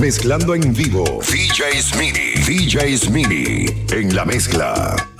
Mezclando en vivo. DJ Smitty. DJ Smitty. En la mezcla.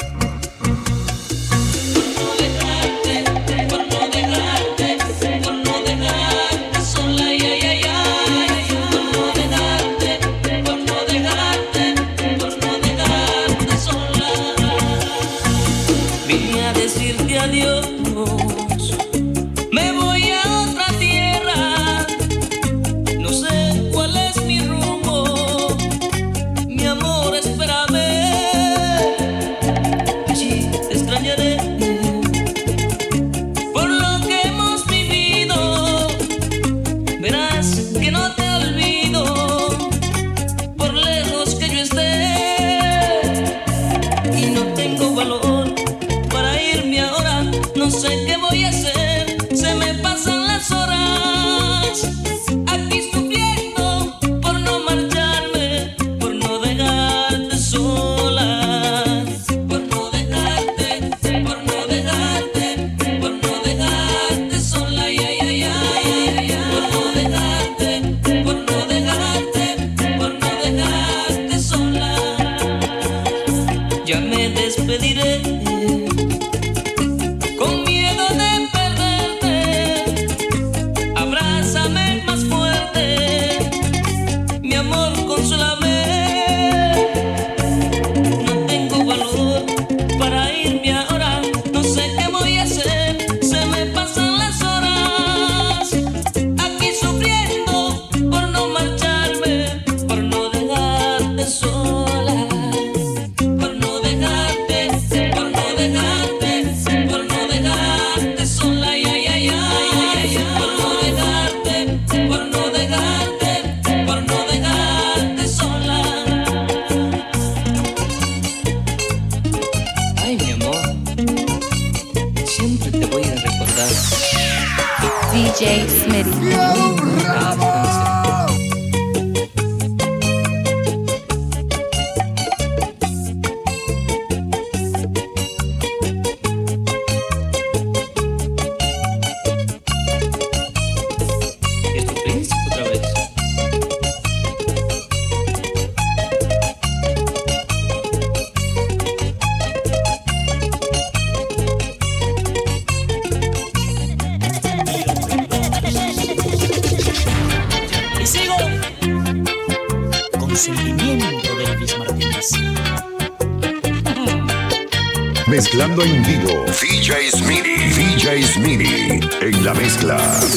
Mezclando en vivo. DJ Smitty. DJ Smitty. En la mezcla.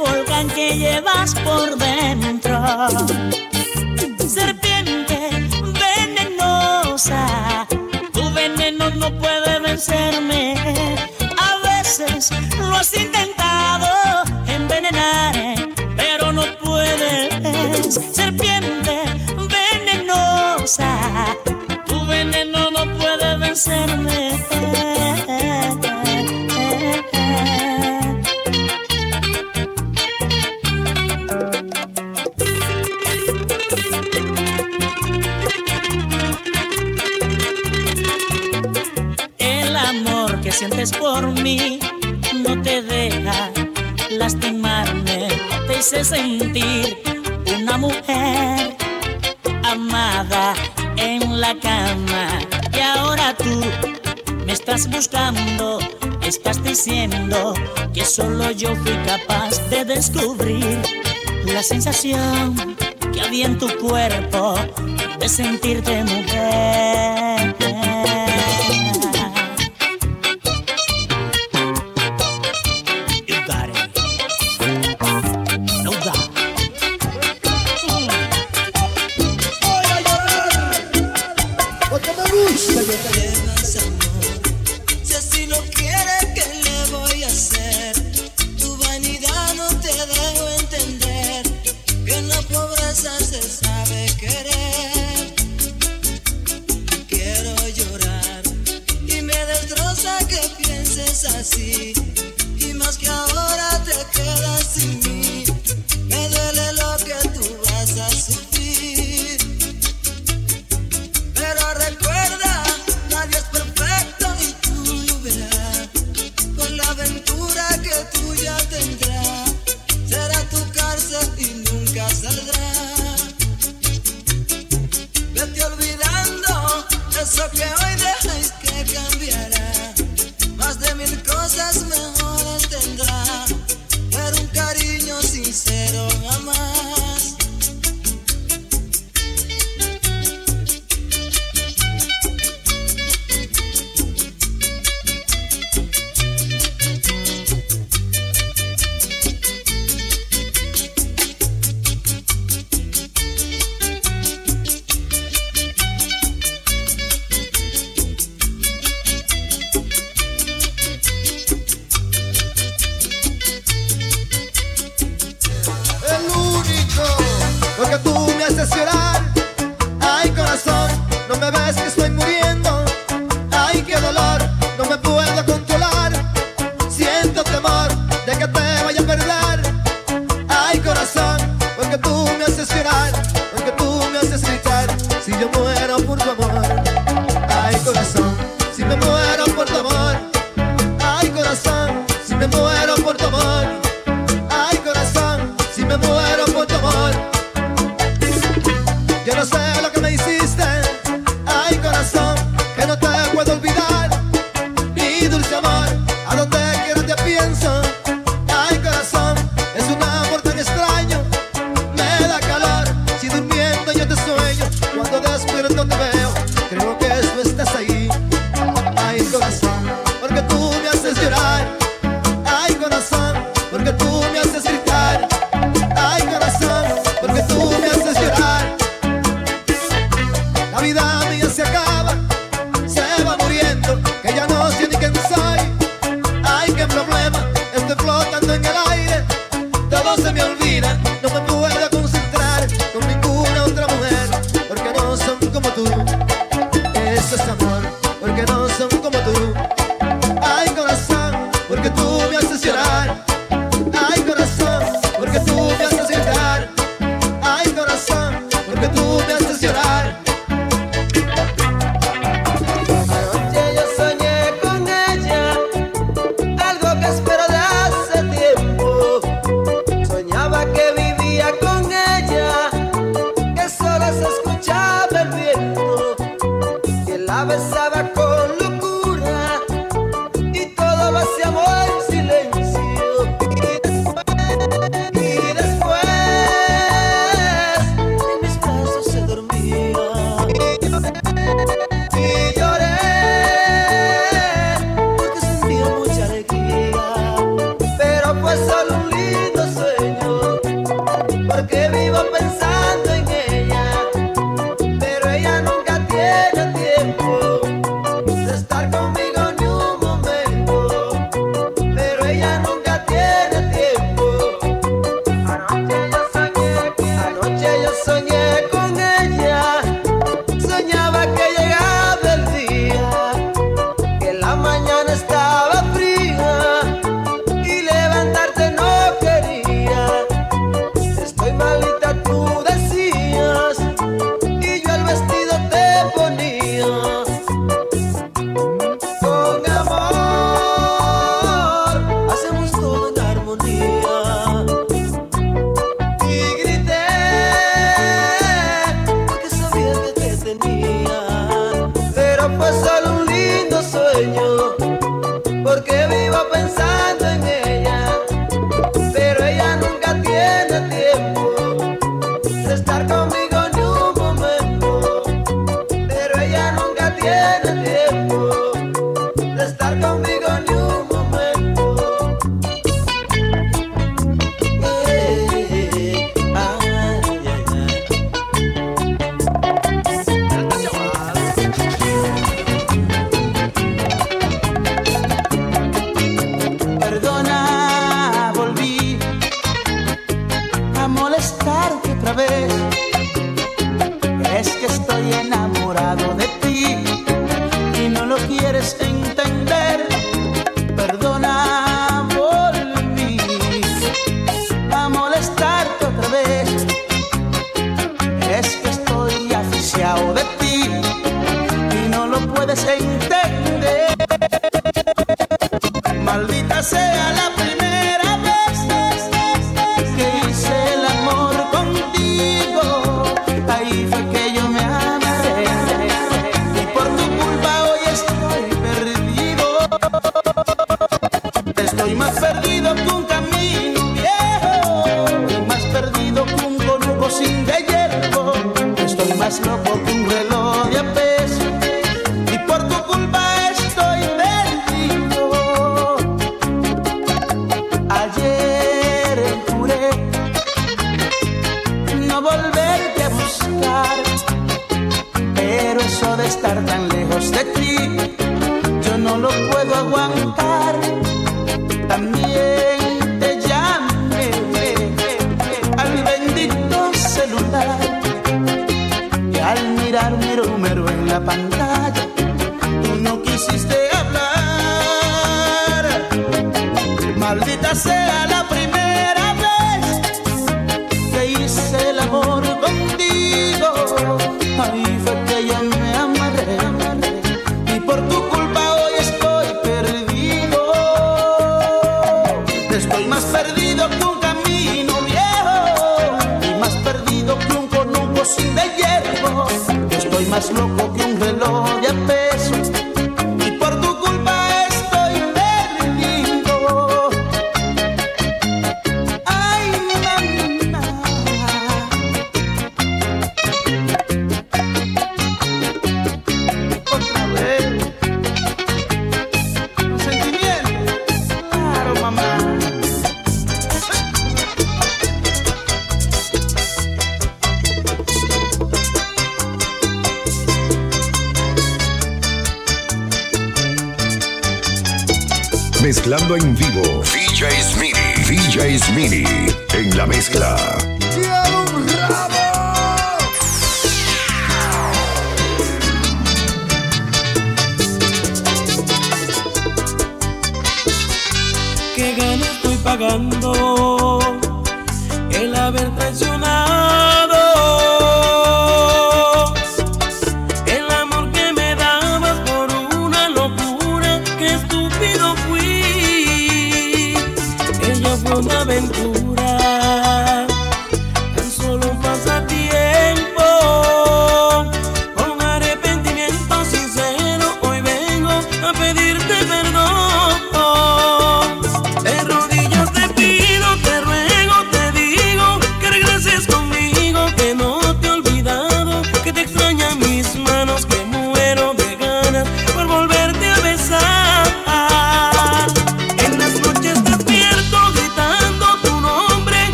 Volcán que llevas por dentro. Serpiente venenosa, tu veneno no puede vencerme. A veces lo has intentado envenenar, pero no puedes. Serpiente Sentir una mujer amada en la cama. Y ahora tú me estás buscando, estás diciendo que solo yo fui capaz de descubrir la sensación que había en tu cuerpo de sentirte mujer. Más loco que un reloj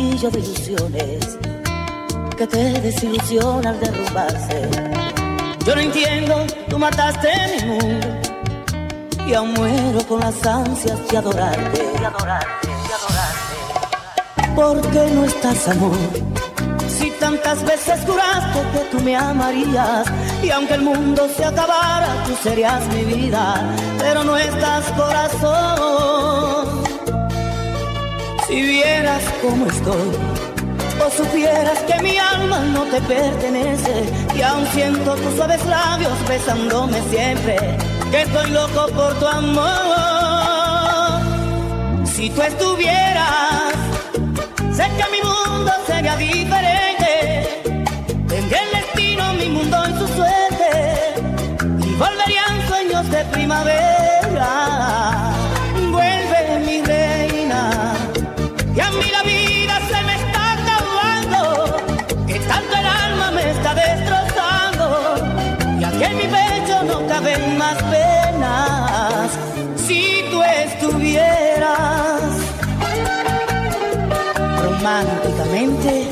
castillo de ilusiones que te desilusiona al derrumbarse. Yo no entiendo, tú mataste mi mundo y aún muero con las ansias de adorarte, de adorarte, de adorarte. ¿Por qué no estás, amor? Si tantas veces juraste que tú me amarías y aunque el mundo se acabara, tú serías mi vida, pero no estás corazón. Si vieras cómo estoy, o supieras que mi alma no te pertenece y aún siento tus suaves labios besándome siempre, que estoy loco por tu amor. Si tú estuvieras, sé que mi mundo sería diferente. Tendría el destino, mi mundo en su suerte y volverían sueños de primavera. Y a mí la vida se me está acabando, que tanto el alma me está destrozando, y aquí en mi pecho no caben más penas. Si tú estuvieras románticamente,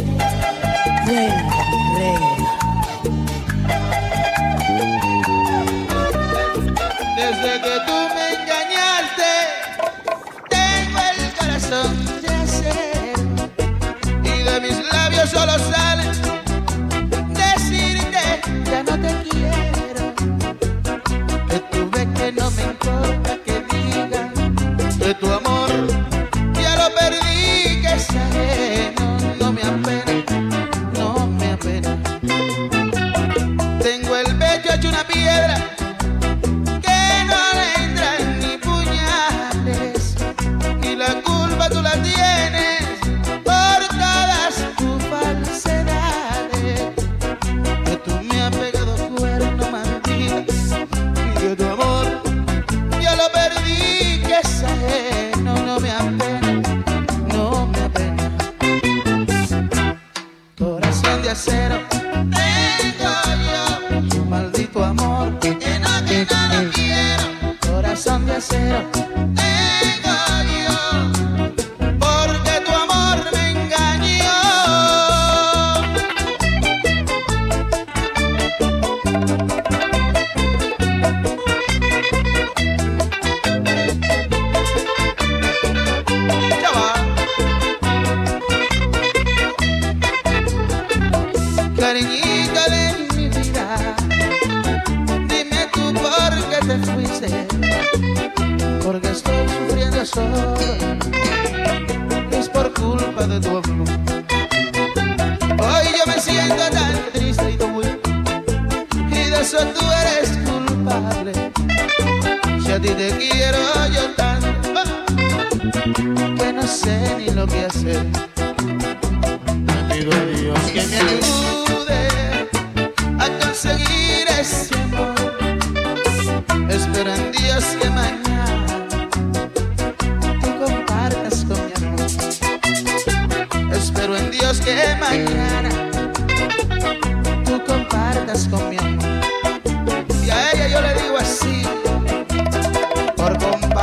corazón de acero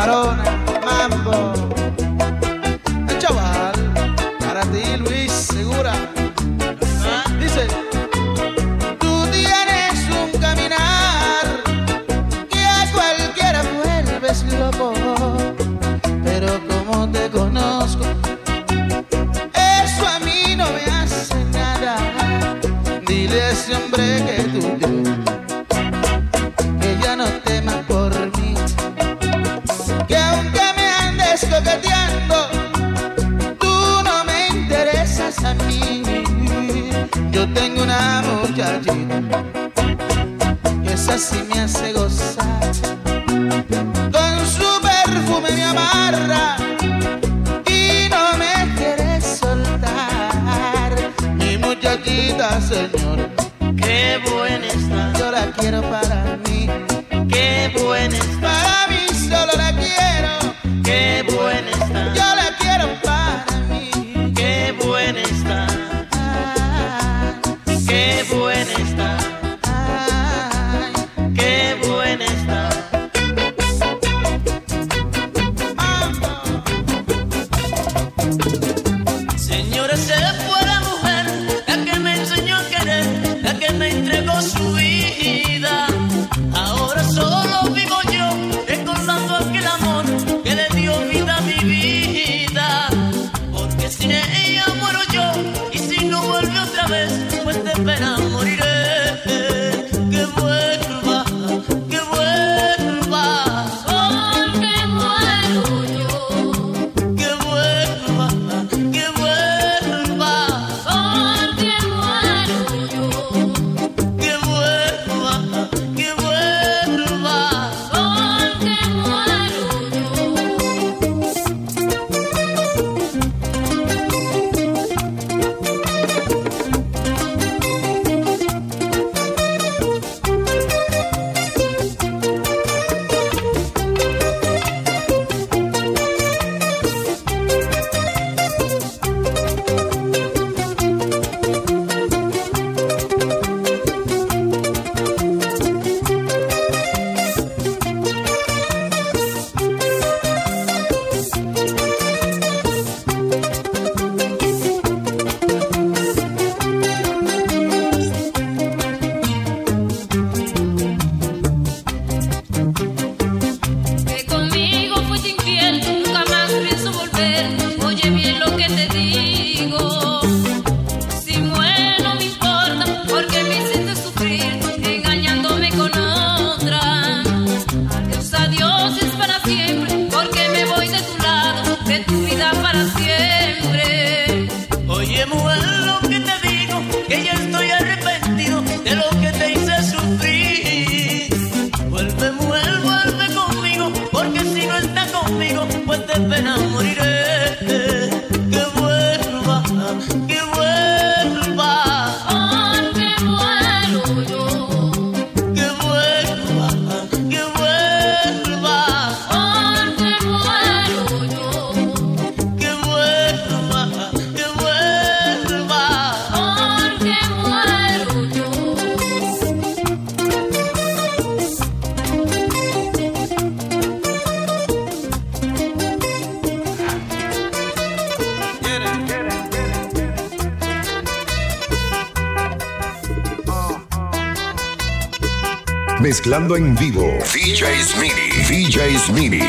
Varona. Mezclando en vivo. DJ Smitty. DJ Smitty.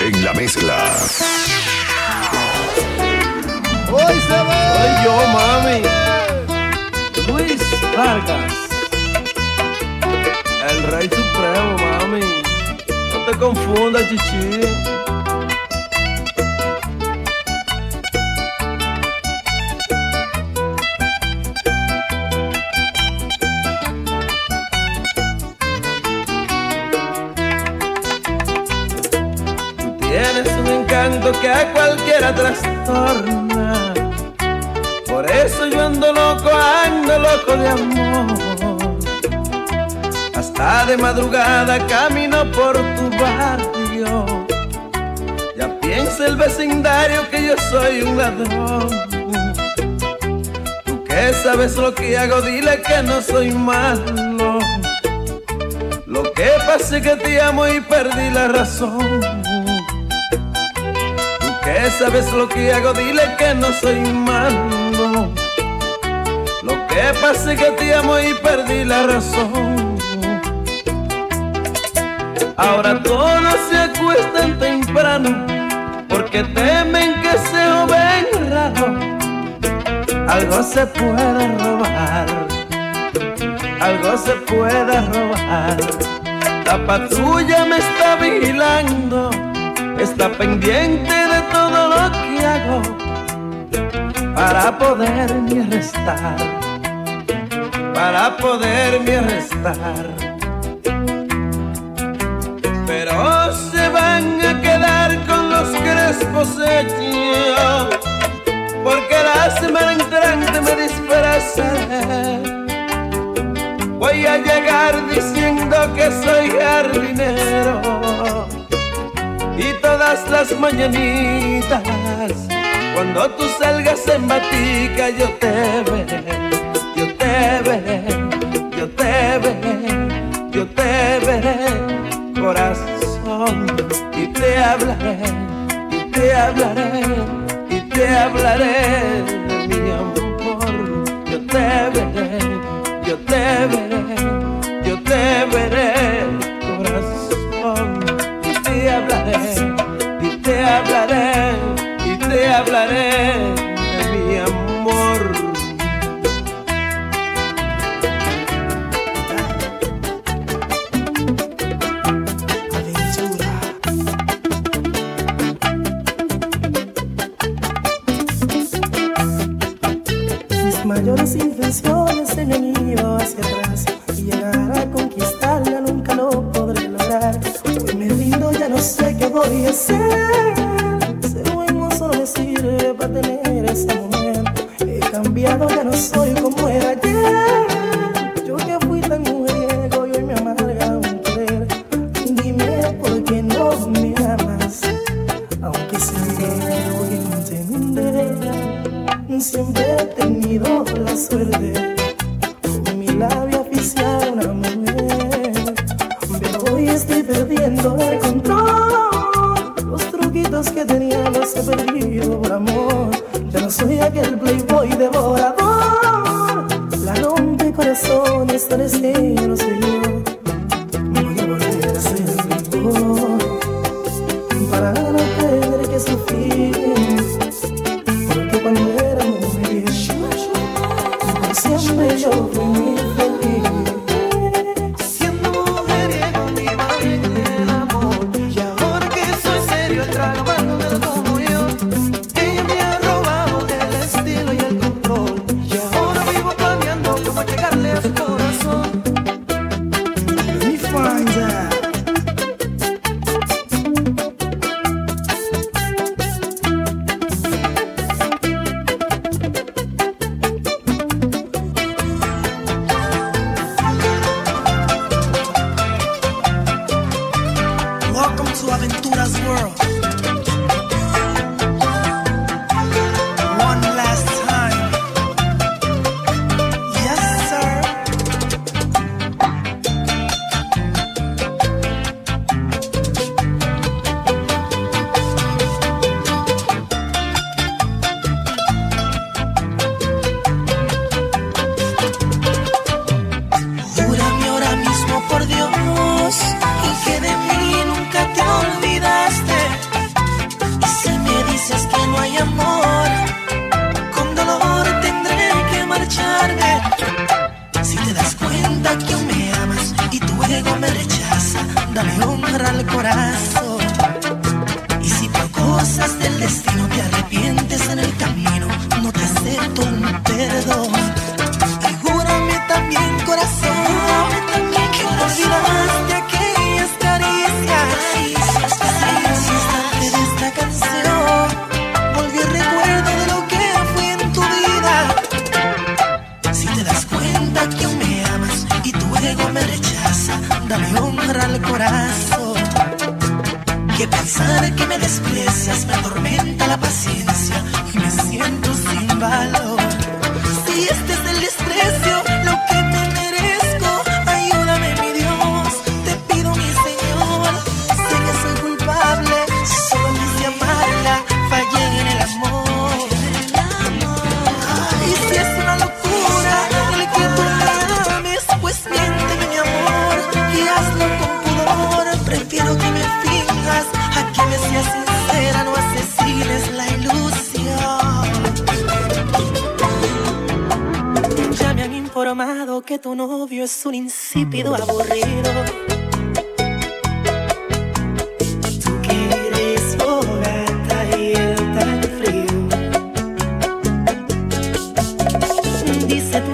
En la mezcla. Hoy se ve. Soy yo, mami. Luis Vargas. El rey supremo, mami. No te confundas, chichi. Que a cualquiera trastorna. Por eso yo ando loco, ando loco de amor. Hasta de madrugada camino por tu barrio. Ya piensa el vecindario que yo soy un ladrón. Tú que sabes lo que hago, dile que no soy malo. Lo que pasa es que te amo y perdí la razón. Que sabes lo que hago, dile que no soy malo. Lo que pasa es que te amo y perdí la razón. Ahora todos se acuestan temprano porque temen que se ven raro. Algo se puede robar. algo se pueda robar. La patrulla me está vigilando, está pendiente de todo lo que hago para poderme arrestar, para poderme arrestar. Pero se van a quedar con los crespos hechos, porque la semana entrante me disfrazaré voy a llegar diciendo que soy jardinero y todas las mañanitas cuando tú salgas en batica yo te veré, yo te veré, yo te veré, yo te veré, corazón y te hablaré, y te hablaré, y te hablaré hacer. Ser solo me sirve para tener ese momento. He cambiado, ya no soy como era ayer. Yo que fui tan mujeriego y hoy me amarga un querer. Dime por qué no me amas, aunque sé que voy entender. Siempre he tenido la suerte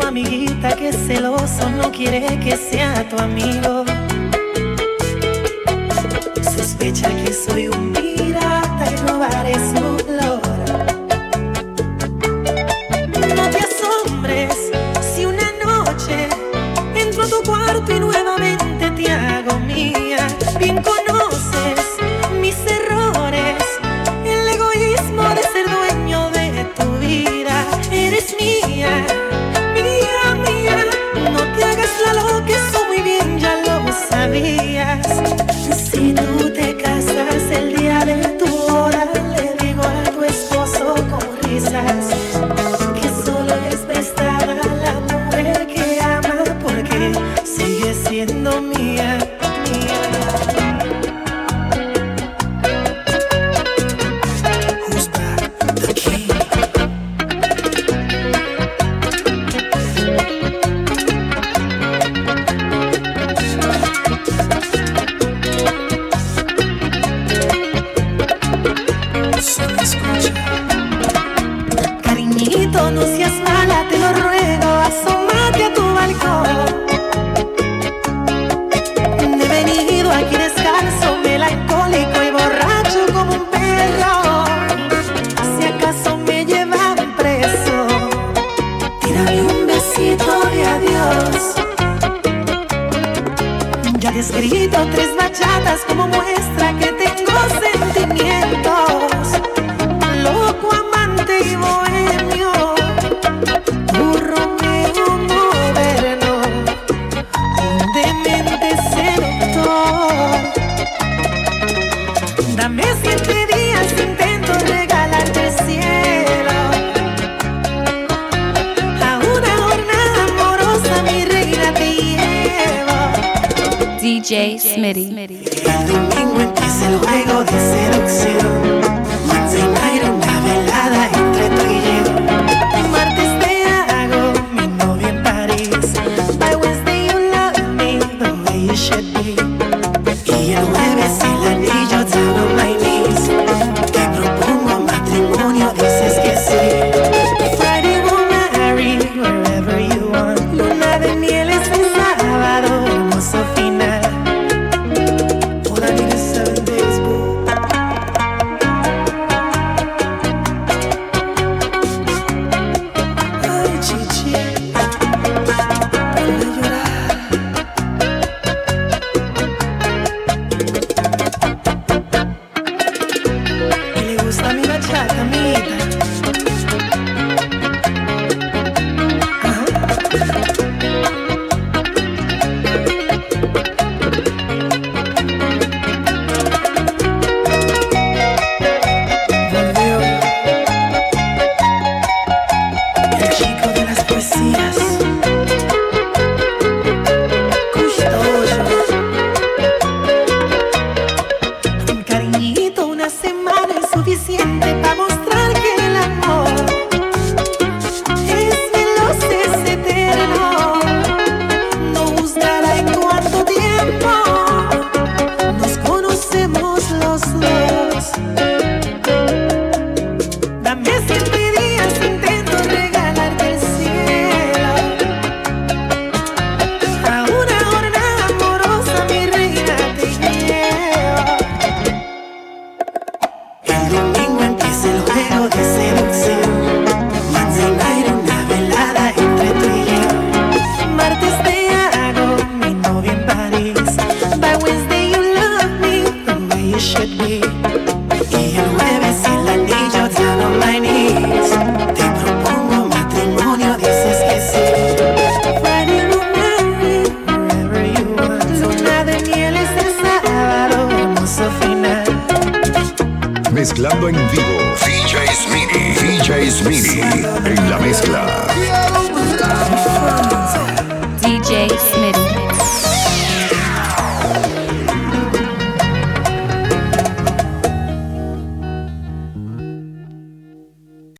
amiguita que es celoso no quiere que sea tu amigo. Sospecha que soy hey.